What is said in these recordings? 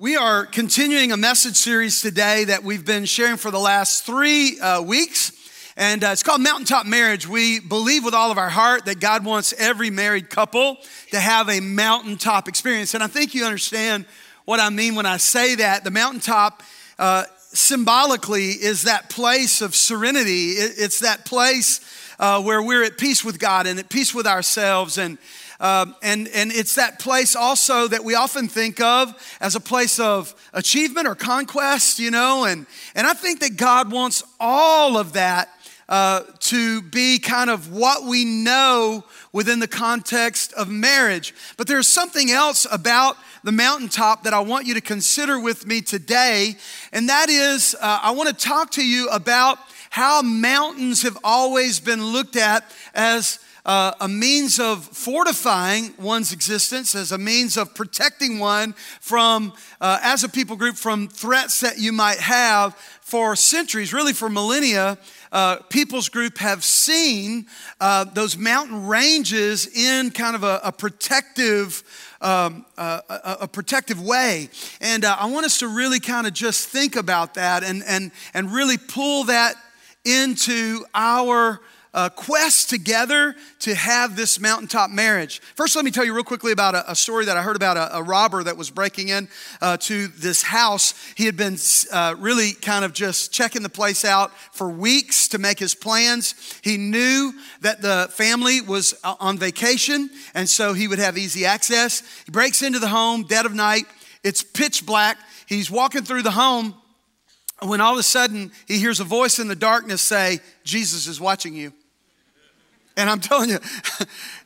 We are continuing a message series today that we've been sharing for the last three uh, weeks. And uh, it's called Mountaintop Marriage. We believe with all of our heart that God wants every married couple to have a mountaintop experience. And I think you understand what I mean when I say that. The mountaintop uh, symbolically is that place of serenity, it's that place uh, where we're at peace with God and at peace with ourselves. And um, and, and it's that place also that we often think of as a place of achievement or conquest, you know, and, and I think that God wants all of that uh, to be kind of what we know within the context of marriage. But there's something else about the mountaintop that I want you to consider with me today, and that is uh, I want to talk to you about how mountains have always been looked at as uh, a means of fortifying one's existence, as a means of protecting one from, uh, as a people group, from threats that you might have for centuries, really for millennia. Uh, people's group have seen uh, those mountain ranges in kind of a, a protective um, uh, a, a, protective way. And uh, I want us to really kind of just think about that and, and, and really pull that into our quest together to have this mountaintop marriage. First, let me tell you real quickly about a, a story that I heard about a, a robber that was breaking in uh, to this house. He had been uh, really kind of just checking the place out for weeks to make his plans. He knew that the family was uh, on vacation, and so he would have easy access. He breaks into the home, dead of night. It's pitch black. He's walking through the home when all of a sudden he hears a voice in the darkness say, Jesus is watching you. And I'm telling you,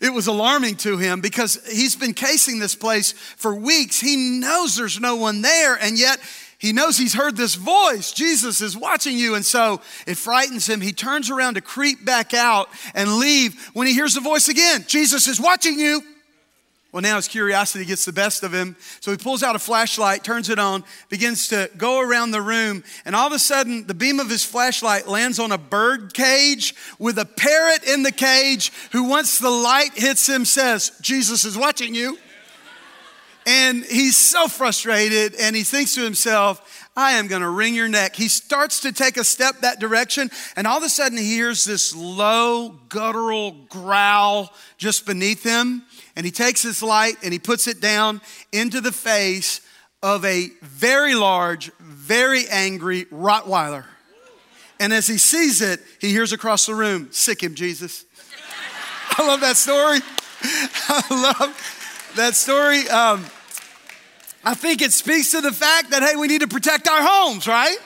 it was alarming to him because he's been casing this place for weeks. He knows there's no one there, and yet he knows he's heard this voice. Jesus is watching you. And so it frightens him. He turns around to creep back out and leave when he hears the voice again Jesus is watching you. Well, now his curiosity gets the best of him. So he pulls out a flashlight, turns it on, begins to go around the room, and all of a sudden, the beam of his flashlight lands on a bird cage with a parrot in the cage who, once the light hits him, says, Jesus is watching you. And he's so frustrated, and he thinks to himself, I am gonna wring your neck. He starts to take a step that direction, and all of a sudden he hears this low, guttural growl just beneath him and he takes his light and he puts it down into the face of a very large, very angry Rottweiler. And as he sees it, he hears across the room, Sick him, Jesus. I love that story. I love that story. Um, I think it speaks to the fact that, hey, we need to protect our homes, right?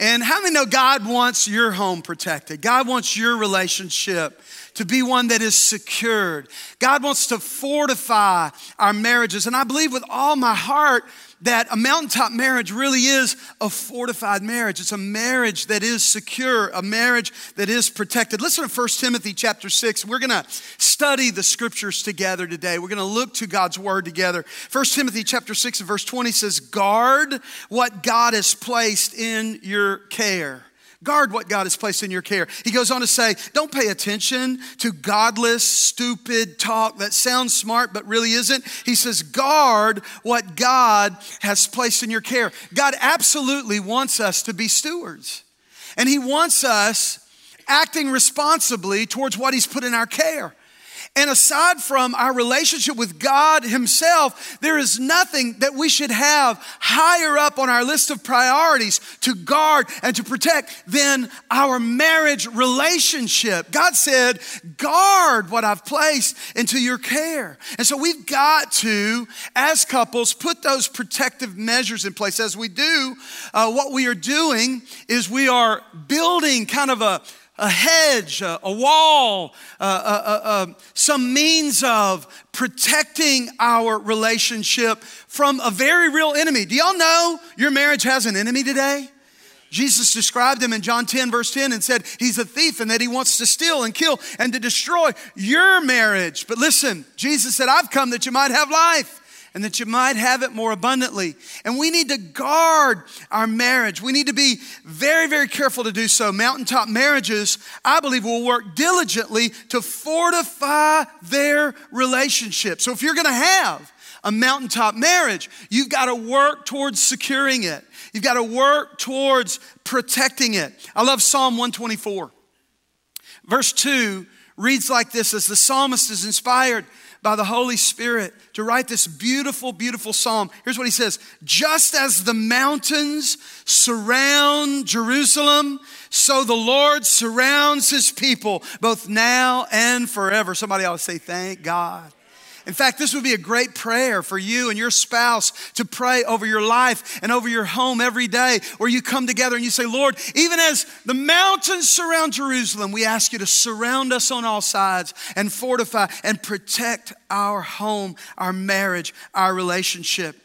And how many know God wants your home protected? God wants your relationship to be one that is secured. God wants to fortify our marriages. And I believe with all my heart that a mountaintop marriage really is a fortified marriage. It's a marriage that is secure, a marriage that is protected. Listen to 1 Timothy chapter 6. We're going to study the scriptures together today. We're going to look to God's word together. 1 Timothy chapter 6 and verse 20 says, "Guard what God has placed in your care." Guard what God has placed in your care. He goes on to say, don't pay attention to godless, stupid talk that sounds smart but really isn't. He says, guard what God has placed in your care. God absolutely wants us to be stewards. And He wants us acting responsibly towards what He's put in our care. And aside from our relationship with God Himself, there is nothing that we should have higher up on our list of priorities to guard and to protect than our marriage relationship. God said, guard what I've placed into your care. And so we've got to, as couples, put those protective measures in place. As we do, uh, what we are doing is we are building kind of a a hedge, a, a wall, uh, uh, some means of protecting our relationship from a very real enemy. Do y'all know your marriage has an enemy today? Jesus described him in John 10, verse 10, and said he's a thief and that he wants to steal and kill and to destroy your marriage. But listen, Jesus said, I've come that you might have life and that you might have it more abundantly. And we need to guard our marriage. We need to be very, very careful to do so. Mountaintop marriages, I believe, will work diligently to fortify their relationship. So if you're going to have a mountaintop marriage, you've got to work towards securing it. You've got to work towards protecting it. I love Psalm 124. Verse 2 reads like this as the psalmist is inspired by the Holy Spirit to write this beautiful, beautiful psalm. Here's what he says Just as the mountains surround Jerusalem, so the Lord surrounds his people, both now and forever. Somebody ought to say, Thank God. In fact, this would be a great prayer for you and your spouse to pray over your life and over your home every day, where you come together and you say, Lord, even as the mountains surround Jerusalem, we ask you to surround us on all sides and fortify and protect our home, our marriage, our relationship.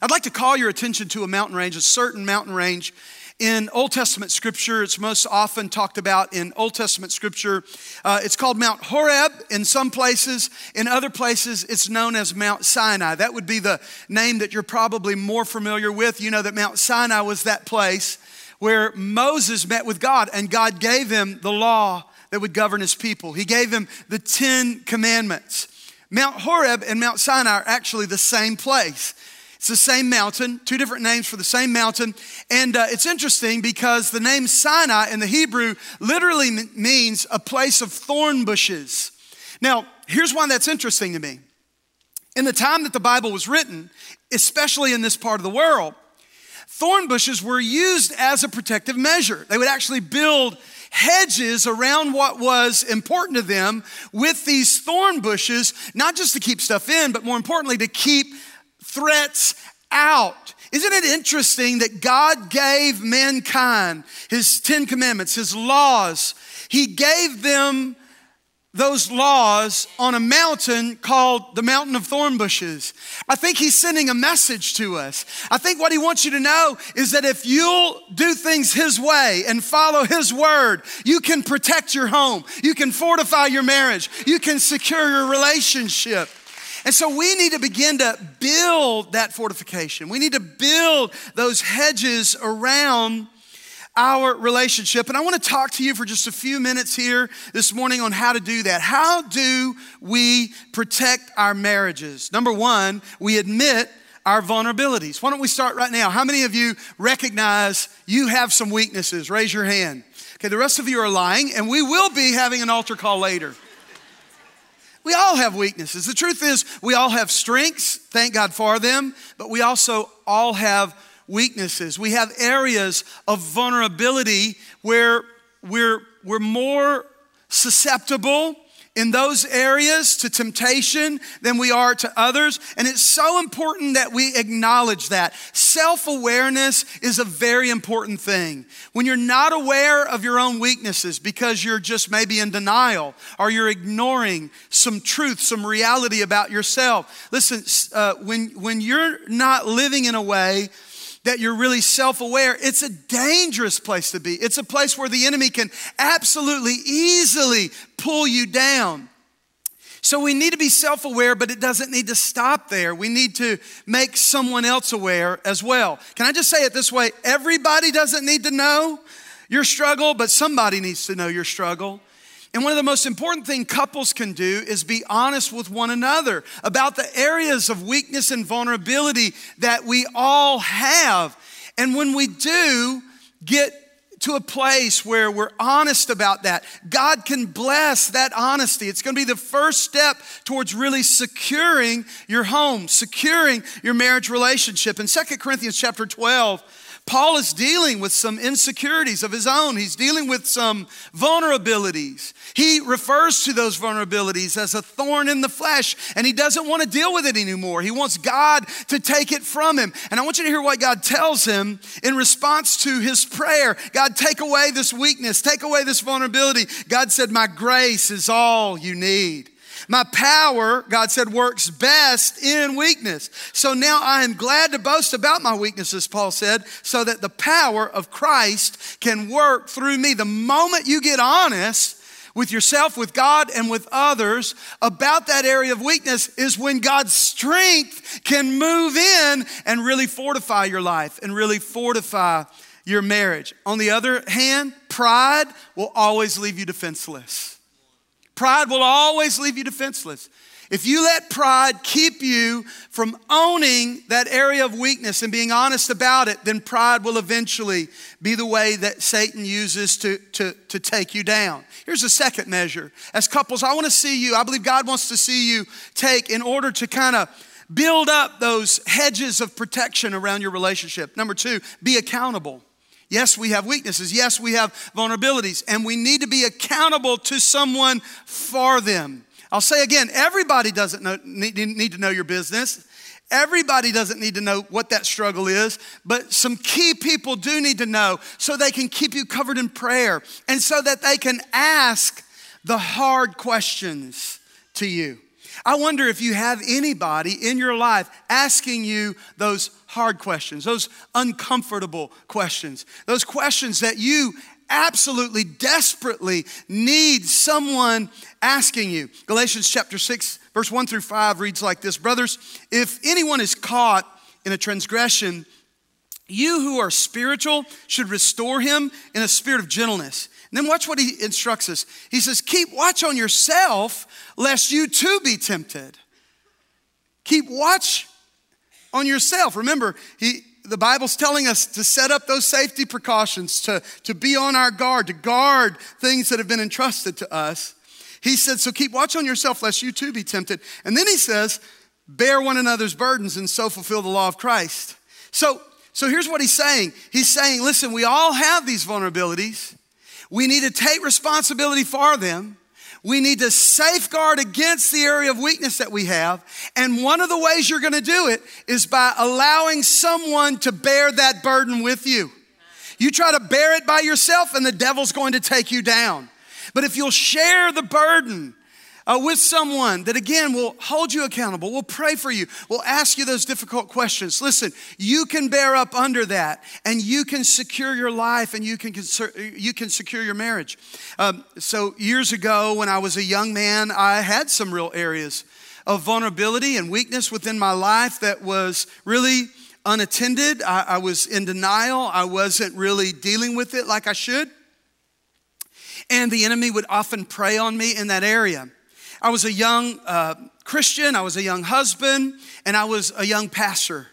I'd like to call your attention to a mountain range, a certain mountain range in Old Testament scripture. It's most often talked about in Old Testament scripture. Uh, it's called Mount Horeb in some places. In other places, it's known as Mount Sinai. That would be the name that you're probably more familiar with. You know that Mount Sinai was that place where Moses met with God and God gave him the law that would govern his people. He gave him the Ten Commandments. Mount Horeb and Mount Sinai are actually the same place. It's the same mountain, two different names for the same mountain. And uh, it's interesting because the name Sinai in the Hebrew literally means a place of thorn bushes. Now, here's why that's interesting to me. In the time that the Bible was written, especially in this part of the world, thorn bushes were used as a protective measure. They would actually build hedges around what was important to them with these thorn bushes, not just to keep stuff in, but more importantly, to keep threats out. Isn't it interesting that God gave mankind his 10 commandments, his laws? He gave them those laws on a mountain called the mountain of thorn bushes. I think he's sending a message to us. I think what he wants you to know is that if you'll do things his way and follow his word, you can protect your home, you can fortify your marriage, you can secure your relationship. And so we need to begin to build that fortification. We need to build those hedges around our relationship. And I want to talk to you for just a few minutes here this morning on how to do that. How do we protect our marriages? Number one, we admit our vulnerabilities. Why don't we start right now? How many of you recognize you have some weaknesses? Raise your hand. Okay, the rest of you are lying, and we will be having an altar call later. We all have weaknesses. The truth is, we all have strengths, thank God for them, but we also all have weaknesses. We have areas of vulnerability where we're, we're more susceptible in those areas to temptation than we are to others. And it's so important that we acknowledge that. Self awareness is a very important thing. When you're not aware of your own weaknesses because you're just maybe in denial or you're ignoring some truth, some reality about yourself. Listen, uh, when, when you're not living in a way that you're really self aware, it's a dangerous place to be. It's a place where the enemy can absolutely easily pull you down. So we need to be self aware, but it doesn't need to stop there. We need to make someone else aware as well. Can I just say it this way? Everybody doesn't need to know your struggle, but somebody needs to know your struggle. And one of the most important things couples can do is be honest with one another about the areas of weakness and vulnerability that we all have. And when we do get to a place where we're honest about that, God can bless that honesty. It's going to be the first step towards really securing your home, securing your marriage relationship. In Second Corinthians chapter 12, Paul is dealing with some insecurities of his own. He's dealing with some vulnerabilities. He refers to those vulnerabilities as a thorn in the flesh, and he doesn't want to deal with it anymore. He wants God to take it from him. And I want you to hear what God tells him in response to his prayer God, take away this weakness, take away this vulnerability. God said, My grace is all you need. My power, God said, works best in weakness. So now I am glad to boast about my weaknesses, Paul said, so that the power of Christ can work through me. The moment you get honest, with yourself, with God, and with others about that area of weakness is when God's strength can move in and really fortify your life and really fortify your marriage. On the other hand, pride will always leave you defenseless. Pride will always leave you defenseless. If you let pride keep you from owning that area of weakness and being honest about it, then pride will eventually be the way that Satan uses to, to, to take you down. Here's a second measure. As couples, I want to see you, I believe God wants to see you take in order to kind of build up those hedges of protection around your relationship. Number two, be accountable. Yes, we have weaknesses. Yes, we have vulnerabilities, and we need to be accountable to someone for them. I'll say again everybody doesn't know, need, need to know your business. Everybody doesn't need to know what that struggle is, but some key people do need to know so they can keep you covered in prayer and so that they can ask the hard questions to you. I wonder if you have anybody in your life asking you those hard questions, those uncomfortable questions, those questions that you absolutely, desperately need someone asking you. Galatians chapter 6, verse 1 through 5 reads like this Brothers, if anyone is caught in a transgression, you who are spiritual should restore him in a spirit of gentleness. And then watch what he instructs us. He says, Keep watch on yourself, lest you too be tempted. Keep watch on yourself. Remember, he, the Bible's telling us to set up those safety precautions, to, to be on our guard, to guard things that have been entrusted to us. He said, So keep watch on yourself, lest you too be tempted. And then he says, Bear one another's burdens and so fulfill the law of Christ. So, so here's what he's saying He's saying, Listen, we all have these vulnerabilities. We need to take responsibility for them. We need to safeguard against the area of weakness that we have. And one of the ways you're going to do it is by allowing someone to bear that burden with you. You try to bear it by yourself, and the devil's going to take you down. But if you'll share the burden, uh, with someone that again will hold you accountable, will pray for you, will ask you those difficult questions. Listen, you can bear up under that and you can secure your life and you can, you can secure your marriage. Um, so, years ago, when I was a young man, I had some real areas of vulnerability and weakness within my life that was really unattended. I, I was in denial, I wasn't really dealing with it like I should. And the enemy would often prey on me in that area. I was a young uh, Christian, I was a young husband, and I was a young pastor.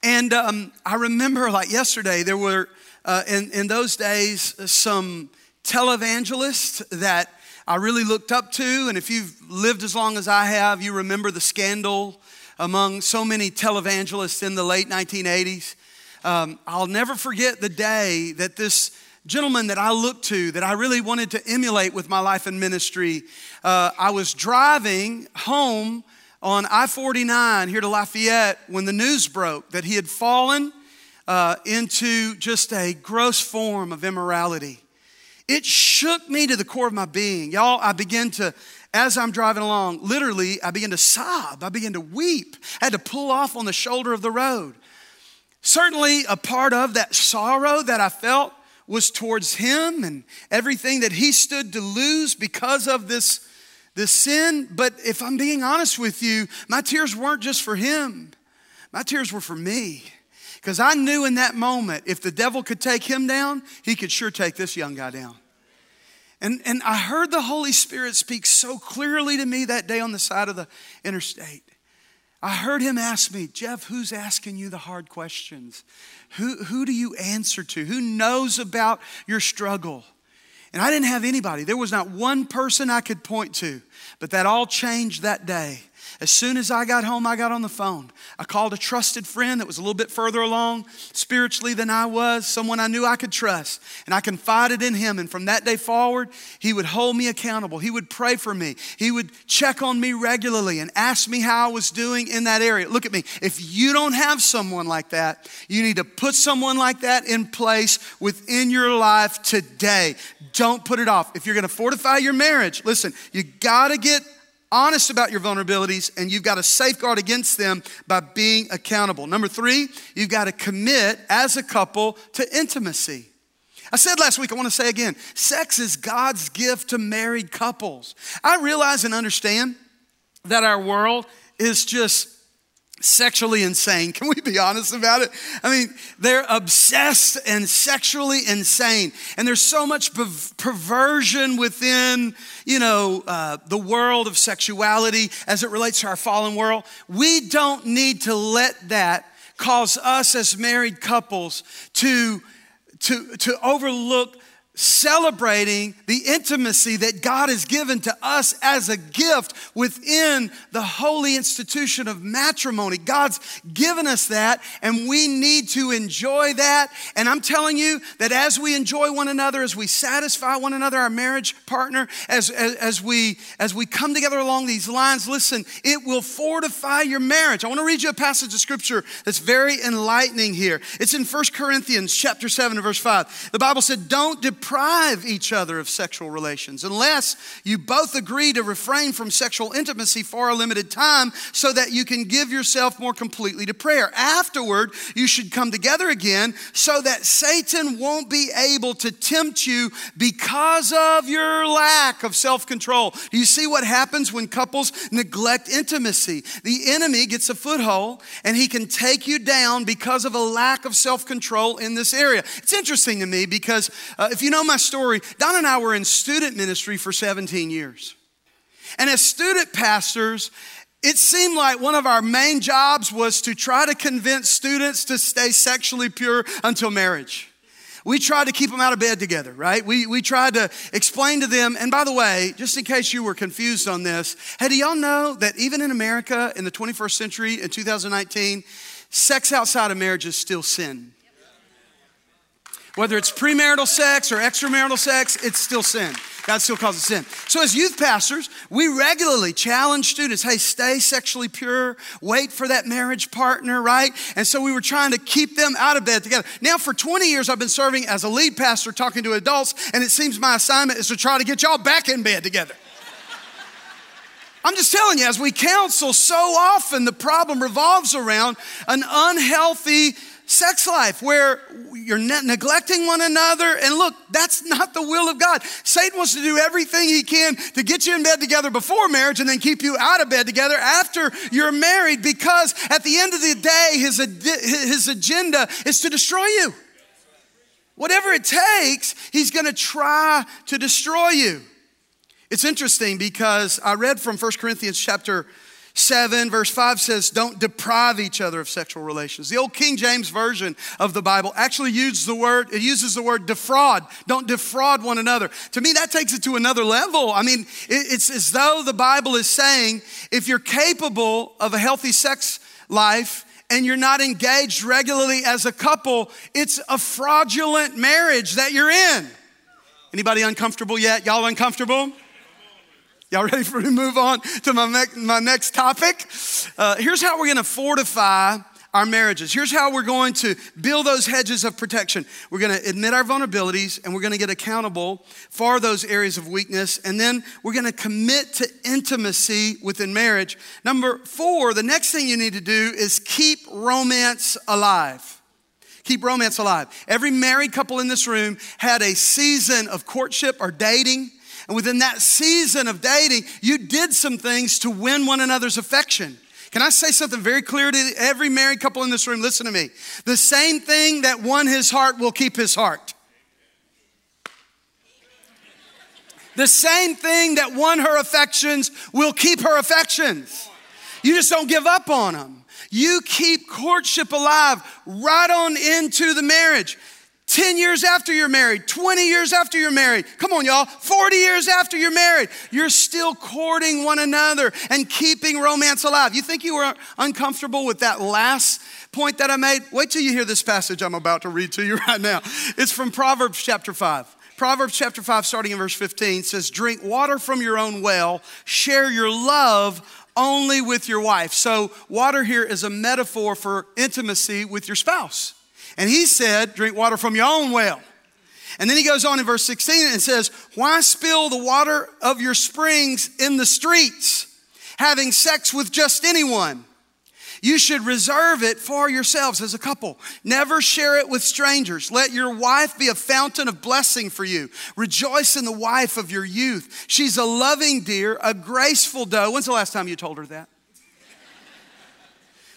And um, I remember, like yesterday, there were uh, in, in those days some televangelists that I really looked up to. And if you've lived as long as I have, you remember the scandal among so many televangelists in the late 1980s. Um, I'll never forget the day that this gentleman that I looked to, that I really wanted to emulate with my life and ministry. Uh, I was driving home on I 49 here to Lafayette when the news broke that he had fallen uh, into just a gross form of immorality. It shook me to the core of my being. Y'all, I began to, as I'm driving along, literally, I began to sob. I began to weep. I had to pull off on the shoulder of the road. Certainly, a part of that sorrow that I felt was towards him and everything that he stood to lose because of this, this sin. But if I'm being honest with you, my tears weren't just for him, my tears were for me. Because I knew in that moment, if the devil could take him down, he could sure take this young guy down. And, and I heard the Holy Spirit speak so clearly to me that day on the side of the interstate. I heard him ask me, Jeff, who's asking you the hard questions? Who, who do you answer to? Who knows about your struggle? And I didn't have anybody. There was not one person I could point to, but that all changed that day. As soon as I got home, I got on the phone. I called a trusted friend that was a little bit further along spiritually than I was, someone I knew I could trust. And I confided in him. And from that day forward, he would hold me accountable. He would pray for me. He would check on me regularly and ask me how I was doing in that area. Look at me. If you don't have someone like that, you need to put someone like that in place within your life today. Don't put it off. If you're going to fortify your marriage, listen, you got to get honest about your vulnerabilities and you've got to safeguard against them by being accountable. Number three, you've got to commit as a couple to intimacy. I said last week, I want to say again sex is God's gift to married couples. I realize and understand that our world is just sexually insane. Can we be honest about it? I mean, they're obsessed and sexually insane. And there's so much perversion within, you know, uh, the world of sexuality as it relates to our fallen world. We don't need to let that cause us as married couples to, to, to overlook celebrating the intimacy that God has given to us as a gift within the holy institution of matrimony. God's given us that, and we need to enjoy that. And I'm telling you that as we enjoy one another, as we satisfy one another, our marriage partner, as, as, as we, as we come together along these lines, listen, it will fortify your marriage. I want to read you a passage of scripture that's very enlightening here. It's in 1 Corinthians chapter 7 and verse 5. The Bible said, Don't depart deprive each other of sexual relations unless you both agree to refrain from sexual intimacy for a limited time so that you can give yourself more completely to prayer. Afterward, you should come together again so that Satan won't be able to tempt you because of your lack of self control. Do you see what happens when couples neglect intimacy? The enemy gets a foothold and he can take you down because of a lack of self control in this area. It's interesting to me because uh, if you know my story, Donna and I were in student ministry for 17 years. And as student pastors, it seemed like one of our main jobs was to try to convince students to stay sexually pure until marriage. We tried to keep them out of bed together, right? We, we tried to explain to them, and by the way, just in case you were confused on this, hey, do y'all know that even in America in the 21st century, in 2019, sex outside of marriage is still sin? Whether it's premarital sex or extramarital sex, it's still sin. God still calls it sin. So, as youth pastors, we regularly challenge students hey, stay sexually pure, wait for that marriage partner, right? And so, we were trying to keep them out of bed together. Now, for 20 years, I've been serving as a lead pastor talking to adults, and it seems my assignment is to try to get y'all back in bed together. I'm just telling you, as we counsel, so often the problem revolves around an unhealthy sex life where you're ne- neglecting one another. And look, that's not the will of God. Satan wants to do everything he can to get you in bed together before marriage and then keep you out of bed together after you're married because at the end of the day, his, his agenda is to destroy you. Whatever it takes, he's going to try to destroy you. It's interesting because I read from 1 Corinthians chapter 7, verse 5 says, Don't deprive each other of sexual relations. The old King James Version of the Bible actually uses the word, it uses the word defraud. Don't defraud one another. To me, that takes it to another level. I mean, it's as though the Bible is saying if you're capable of a healthy sex life, and you're not engaged regularly as a couple, it's a fraudulent marriage that you're in. Anybody uncomfortable yet? Y'all uncomfortable? Y'all ready for me to move on to my, my next topic? Uh, here's how we're gonna fortify our marriages. Here's how we're going to build those hedges of protection. We're going to admit our vulnerabilities and we're going to get accountable for those areas of weakness. And then we're going to commit to intimacy within marriage. Number four, the next thing you need to do is keep romance alive. Keep romance alive. Every married couple in this room had a season of courtship or dating and within that season of dating, you did some things to win one another's affection. Can I say something very clear to every married couple in this room? Listen to me. The same thing that won his heart will keep his heart. The same thing that won her affections will keep her affections. You just don't give up on them. You keep courtship alive right on into the marriage. 10 years after you're married, 20 years after you're married, come on, y'all, 40 years after you're married, you're still courting one another and keeping romance alive. You think you were uncomfortable with that last point that I made? Wait till you hear this passage I'm about to read to you right now. It's from Proverbs chapter 5. Proverbs chapter 5, starting in verse 15, says, Drink water from your own well, share your love only with your wife. So, water here is a metaphor for intimacy with your spouse. And he said, Drink water from your own well. And then he goes on in verse 16 and says, Why spill the water of your springs in the streets, having sex with just anyone? You should reserve it for yourselves as a couple. Never share it with strangers. Let your wife be a fountain of blessing for you. Rejoice in the wife of your youth. She's a loving deer, a graceful doe. When's the last time you told her that?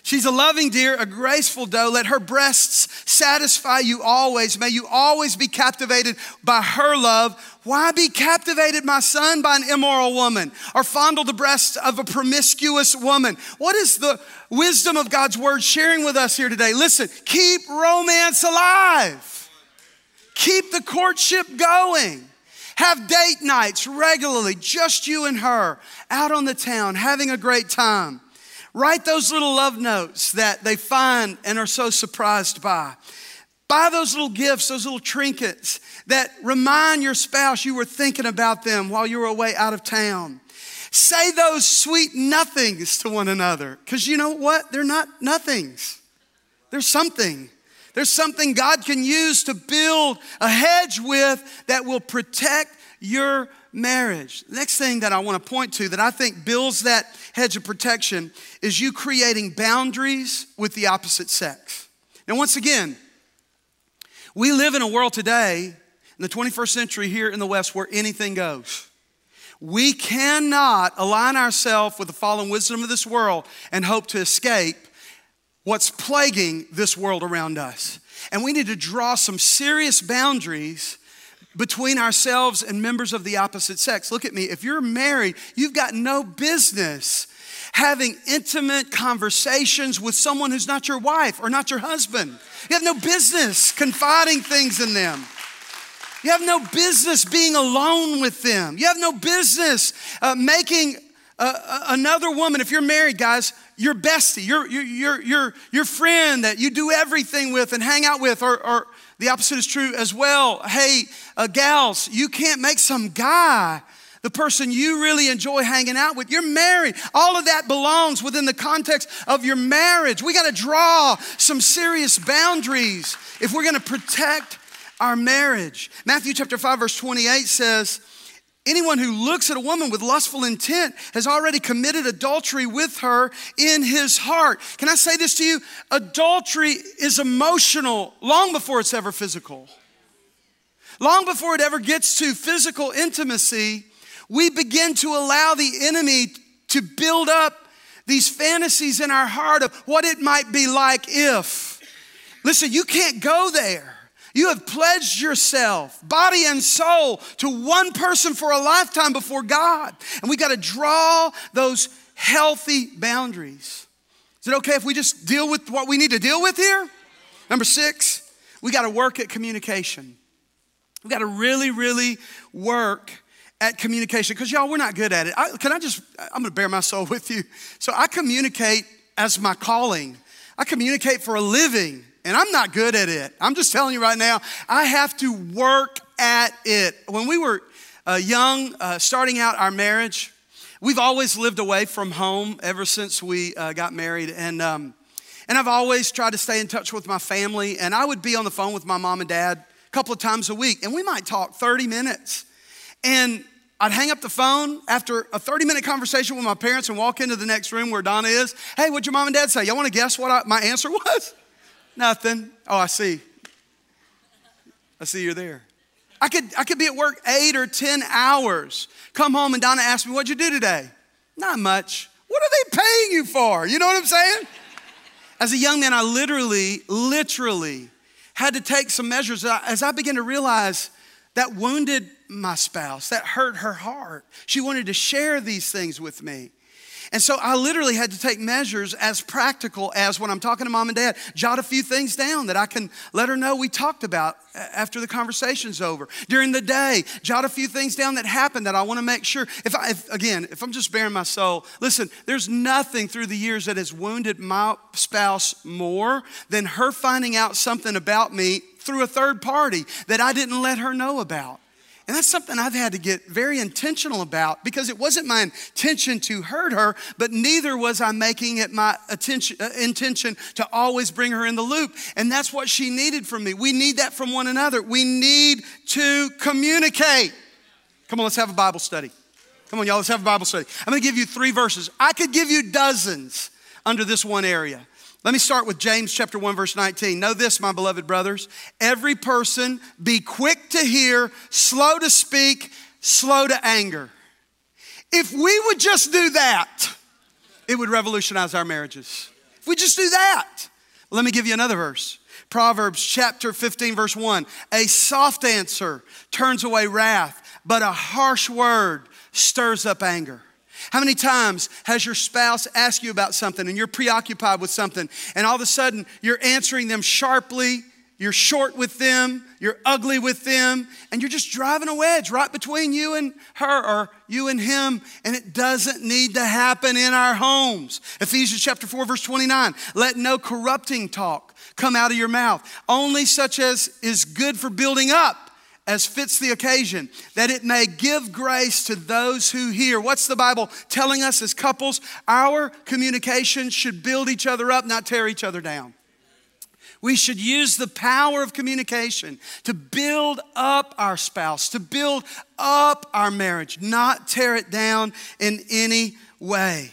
She's a loving deer, a graceful doe. Let her breasts satisfy you always. May you always be captivated by her love. Why be captivated, my son, by an immoral woman or fondle the breasts of a promiscuous woman? What is the wisdom of God's word sharing with us here today? Listen, keep romance alive, keep the courtship going. Have date nights regularly, just you and her, out on the town, having a great time. Write those little love notes that they find and are so surprised by. Buy those little gifts, those little trinkets that remind your spouse you were thinking about them while you were away out of town. Say those sweet nothings to one another because you know what? They're not nothings, there's something. There's something God can use to build a hedge with that will protect your marriage. Next thing that I want to point to that I think builds that hedge of protection is you creating boundaries with the opposite sex. Now, once again, we live in a world today, in the 21st century here in the West, where anything goes. We cannot align ourselves with the fallen wisdom of this world and hope to escape what's plaguing this world around us. And we need to draw some serious boundaries between ourselves and members of the opposite sex. Look at me. If you're married, you've got no business having intimate conversations with someone who's not your wife or not your husband. You have no business confiding things in them. You have no business being alone with them. You have no business uh, making uh, another woman, if you're married, guys, your bestie, your, your, your, your, your friend that you do everything with and hang out with, or, or the opposite is true as well. Hey, uh, gals, you can't make some guy the person you really enjoy hanging out with. You're married. All of that belongs within the context of your marriage. We got to draw some serious boundaries if we're going to protect our marriage. Matthew chapter 5 verse 28 says, Anyone who looks at a woman with lustful intent has already committed adultery with her in his heart. Can I say this to you? Adultery is emotional long before it's ever physical. Long before it ever gets to physical intimacy, we begin to allow the enemy to build up these fantasies in our heart of what it might be like if. Listen, you can't go there. You have pledged yourself, body and soul, to one person for a lifetime before God. And we got to draw those healthy boundaries. Is it okay if we just deal with what we need to deal with here? Number six, we got to work at communication. We got to really, really work at communication because y'all, we're not good at it. I, can I just, I'm gonna bare my soul with you. So I communicate as my calling, I communicate for a living and I'm not good at it. I'm just telling you right now, I have to work at it. When we were uh, young, uh, starting out our marriage, we've always lived away from home ever since we uh, got married. And, um, and I've always tried to stay in touch with my family. And I would be on the phone with my mom and dad a couple of times a week, and we might talk 30 minutes. And I'd hang up the phone after a 30 minute conversation with my parents and walk into the next room where Donna is. Hey, what'd your mom and dad say? Y'all wanna guess what I, my answer was? Nothing. Oh, I see. I see you're there. I could, I could be at work eight or 10 hours, come home and Donna asked me, What'd you do today? Not much. What are they paying you for? You know what I'm saying? As a young man, I literally, literally had to take some measures as I began to realize that wounded my spouse, that hurt her heart. She wanted to share these things with me. And so I literally had to take measures as practical as when I'm talking to mom and dad, jot a few things down that I can let her know we talked about after the conversation's over. During the day, jot a few things down that happened that I want to make sure. If I, if, again, if I'm just bearing my soul, listen, there's nothing through the years that has wounded my spouse more than her finding out something about me through a third party that I didn't let her know about. And that's something I've had to get very intentional about because it wasn't my intention to hurt her, but neither was I making it my attention, uh, intention to always bring her in the loop. And that's what she needed from me. We need that from one another. We need to communicate. Come on, let's have a Bible study. Come on, y'all, let's have a Bible study. I'm gonna give you three verses. I could give you dozens under this one area. Let me start with James chapter 1 verse 19. Know this, my beloved brothers, every person be quick to hear, slow to speak, slow to anger. If we would just do that, it would revolutionize our marriages. If we just do that. Let me give you another verse. Proverbs chapter 15, verse 1. A soft answer turns away wrath, but a harsh word stirs up anger. How many times has your spouse asked you about something and you're preoccupied with something, and all of a sudden you're answering them sharply, you're short with them, you're ugly with them, and you're just driving a wedge right between you and her or you and him, and it doesn't need to happen in our homes. Ephesians chapter 4, verse 29 let no corrupting talk come out of your mouth, only such as is good for building up as fits the occasion, that it may give grace to those who hear. What's the Bible telling us as couples? Our communication should build each other up, not tear each other down. We should use the power of communication to build up our spouse, to build up our marriage, not tear it down in any way.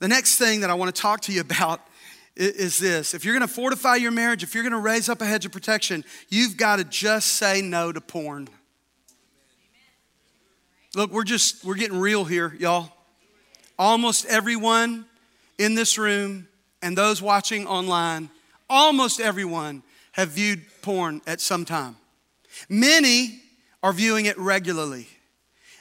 The next thing that I want to talk to you about is this if you're going to fortify your marriage, if you're going to raise up a hedge of protection, you've got to just say no to porn. Look, we're just, we're getting real here, y'all. Almost everyone in this room and those watching online, almost everyone have viewed porn at some time. Many are viewing it regularly.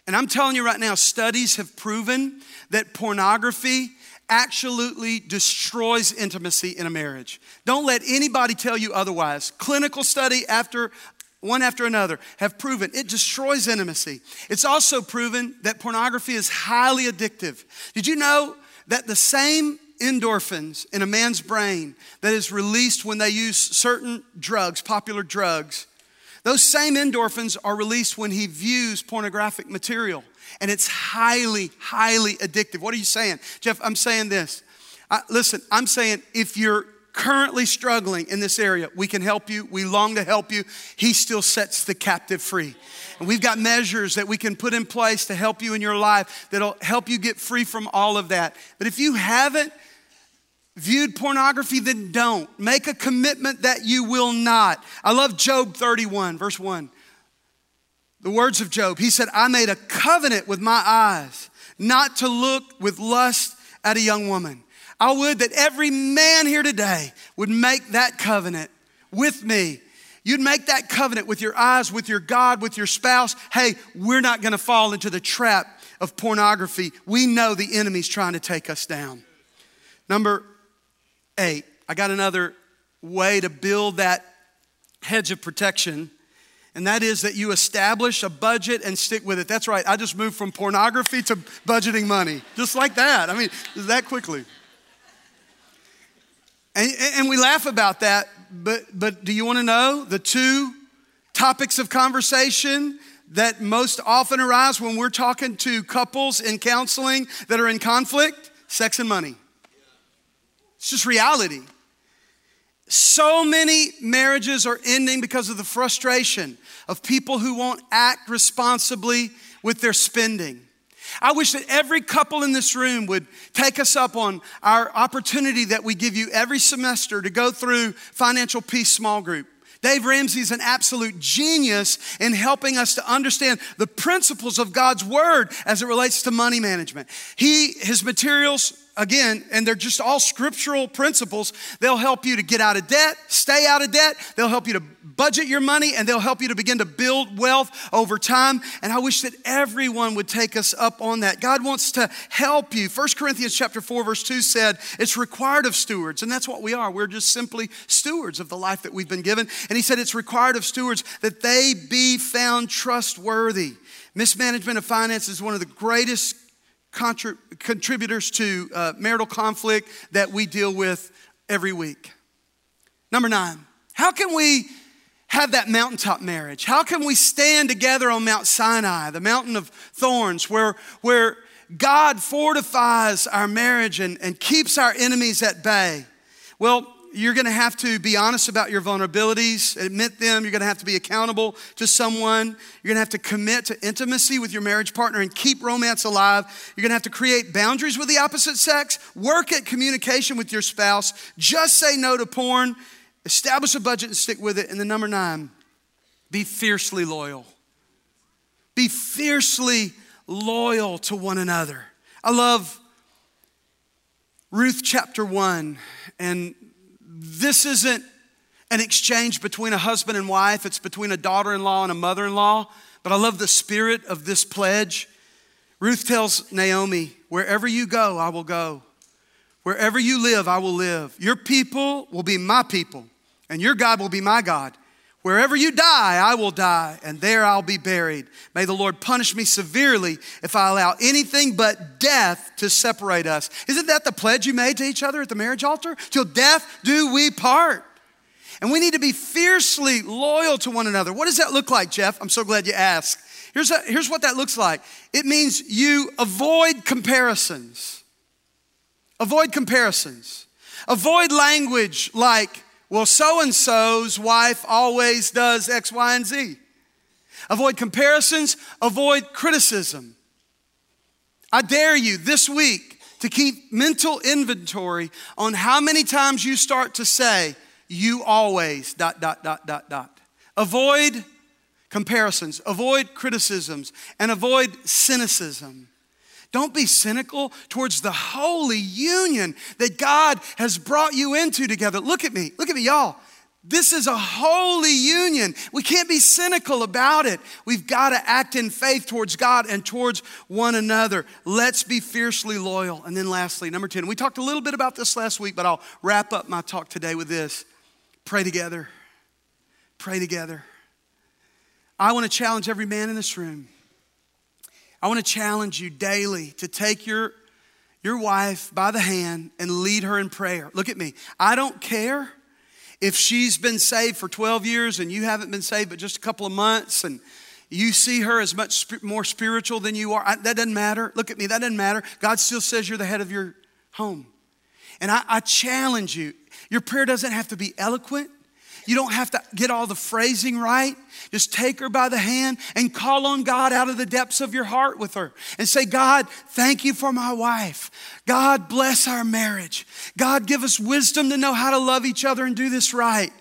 And I'm telling you right now, studies have proven that pornography absolutely destroys intimacy in a marriage. Don't let anybody tell you otherwise. Clinical study after one after another have proven it destroys intimacy. It's also proven that pornography is highly addictive. Did you know that the same endorphins in a man's brain that is released when they use certain drugs, popular drugs, those same endorphins are released when he views pornographic material and it's highly, highly addictive. What are you saying? Jeff, I'm saying this. I, listen, I'm saying if you're currently struggling in this area, we can help you. We long to help you. He still sets the captive free. And we've got measures that we can put in place to help you in your life that'll help you get free from all of that. But if you haven't, viewed pornography, then don't. Make a commitment that you will not. I love Job 31, verse 1. The words of Job. He said, I made a covenant with my eyes not to look with lust at a young woman. I would that every man here today would make that covenant with me. You'd make that covenant with your eyes, with your God, with your spouse. Hey, we're not gonna fall into the trap of pornography. We know the enemy's trying to take us down. Number eight, I got another way to build that hedge of protection and that is that you establish a budget and stick with it. That's right, I just moved from pornography to budgeting money, just like that. I mean, that quickly. And, and we laugh about that, but, but do you want to know the two topics of conversation that most often arise when we're talking to couples in counseling that are in conflict? Sex and money. It's just reality. So many marriages are ending because of the frustration of people who won't act responsibly with their spending. I wish that every couple in this room would take us up on our opportunity that we give you every semester to go through Financial Peace Small Group. Dave Ramsey is an absolute genius in helping us to understand the principles of God's word as it relates to money management. He, his materials again, and they're just all scriptural principles. They'll help you to get out of debt, stay out of debt. They'll help you to budget your money, and they'll help you to begin to build wealth over time. And I wish that everyone would take us up on that. God wants to help you. 1 Corinthians chapter 4, verse 2 said, it's required of stewards, and that's what we are. We're just simply stewards of the life that we've been given. And he said it's required of stewards that they be found trustworthy. Mismanagement of finances is one of the greatest contrib- contributors to uh, marital conflict that we deal with every week. Number nine, how can we have that mountaintop marriage? How can we stand together on Mount Sinai, the mountain of thorns, where, where God fortifies our marriage and, and keeps our enemies at bay? Well, you're going to have to be honest about your vulnerabilities, admit them. You're going to have to be accountable to someone. You're going to have to commit to intimacy with your marriage partner and keep romance alive. You're going to have to create boundaries with the opposite sex, work at communication with your spouse, just say no to porn, establish a budget and stick with it. And the number nine, be fiercely loyal. Be fiercely loyal to one another. I love Ruth chapter 1. And this isn't an exchange between a husband and wife, it's between a daughter in law and a mother in law. But I love the spirit of this pledge. Ruth tells Naomi, Wherever you go, I will go. Wherever you live, I will live. Your people will be my people, and your God will be my God. Wherever you die, I will die, and there I'll be buried. May the Lord punish me severely if I allow anything but death to separate us. Isn't that the pledge you made to each other at the marriage altar? Till death do we part. And we need to be fiercely loyal to one another. What does that look like, Jeff? I'm so glad you asked. Here's, a, here's what that looks like it means you avoid comparisons. Avoid comparisons. Avoid language like, well, so and so's wife always does X, Y, and Z. Avoid comparisons, avoid criticism. I dare you this week to keep mental inventory on how many times you start to say, you always, dot, dot, dot, dot, dot. Avoid comparisons, avoid criticisms, and avoid cynicism. Don't be cynical towards the holy union that God has brought you into together. Look at me, look at me, y'all. This is a holy union. We can't be cynical about it. We've got to act in faith towards God and towards one another. Let's be fiercely loyal. And then, lastly, number 10, we talked a little bit about this last week, but I'll wrap up my talk today with this pray together. Pray together. I want to challenge every man in this room I want to challenge you daily to take your, your wife by the hand and lead her in prayer. Look at me. I don't care if she's been saved for 12 years and you haven't been saved but just a couple of months and you see her as much more spiritual than you are. I, that doesn't matter. Look at me. That doesn't matter. God still says you're the head of your home. And I, I challenge you. Your prayer doesn't have to be eloquent. You don't have to get all the phrasing right. Just take her by the hand and call on God out of the depths of your heart with her and say, God, thank you for my wife. God, bless our marriage. God, give us wisdom to know how to love each other and do this right.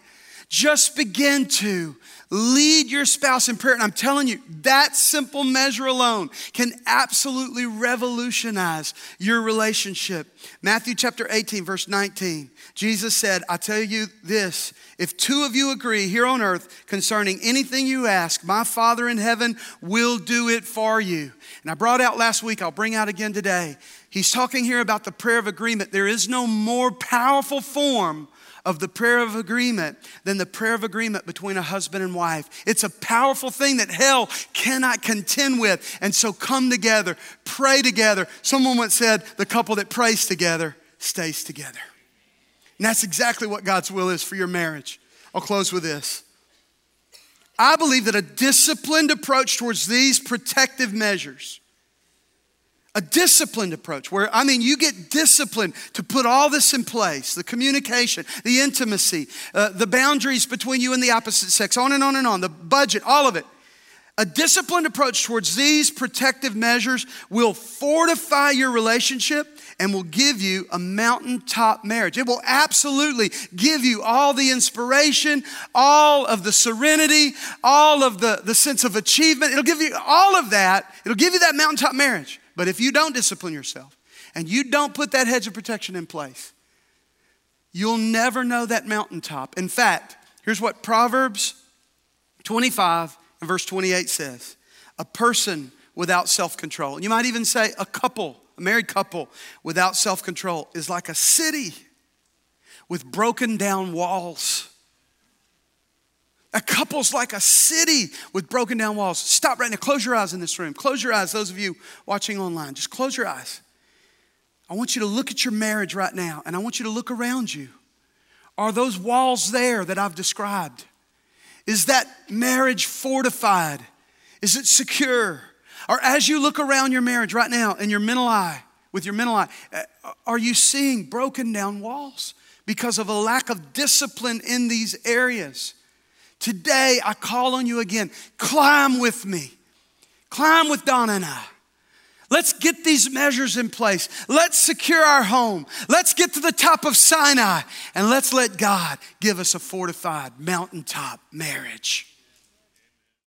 Just begin to Lead your spouse in prayer. And I'm telling you, that simple measure alone can absolutely revolutionize your relationship. Matthew chapter 18, verse 19, Jesus said, I tell you this if two of you agree here on earth concerning anything you ask, my Father in heaven will do it for you. And I brought out last week, I'll bring out again today. He's talking here about the prayer of agreement. There is no more powerful form of the prayer of agreement than the prayer of agreement between a husband and wife. It's a powerful thing that hell cannot contend with. And so come together, pray together. Someone once said, the couple that prays together stays together. And that's exactly what God's will is for your marriage. I'll close with this. I believe that a disciplined approach towards these protective measures a disciplined approach where, I mean, you get disciplined to put all this in place the communication, the intimacy, uh, the boundaries between you and the opposite sex, on and on and on, the budget, all of it. A disciplined approach towards these protective measures will fortify your relationship and will give you a mountaintop marriage. It will absolutely give you all the inspiration, all of the serenity, all of the, the sense of achievement. It'll give you all of that. It'll give you that mountaintop marriage. But if you don't discipline yourself and you don't put that hedge of protection in place, you'll never know that mountaintop. In fact, here's what Proverbs 25 and verse 28 says A person without self control, you might even say a couple, a married couple without self control, is like a city with broken down walls. A couple's like a city with broken down walls. Stop right now. Close your eyes in this room. Close your eyes, those of you watching online. Just close your eyes. I want you to look at your marriage right now, and I want you to look around you. Are those walls there that I've described? Is that marriage fortified? Is it secure? Or as you look around your marriage right now in your mental eye, with your mental eye, uh, are you seeing broken down walls because of a lack of discipline in these areas? Today, I call on you again. Climb with me. Climb with Donna and I. Let's get these measures in place. Let's secure our home. Let's get to the top of Sinai and let's let God give us a fortified mountaintop marriage.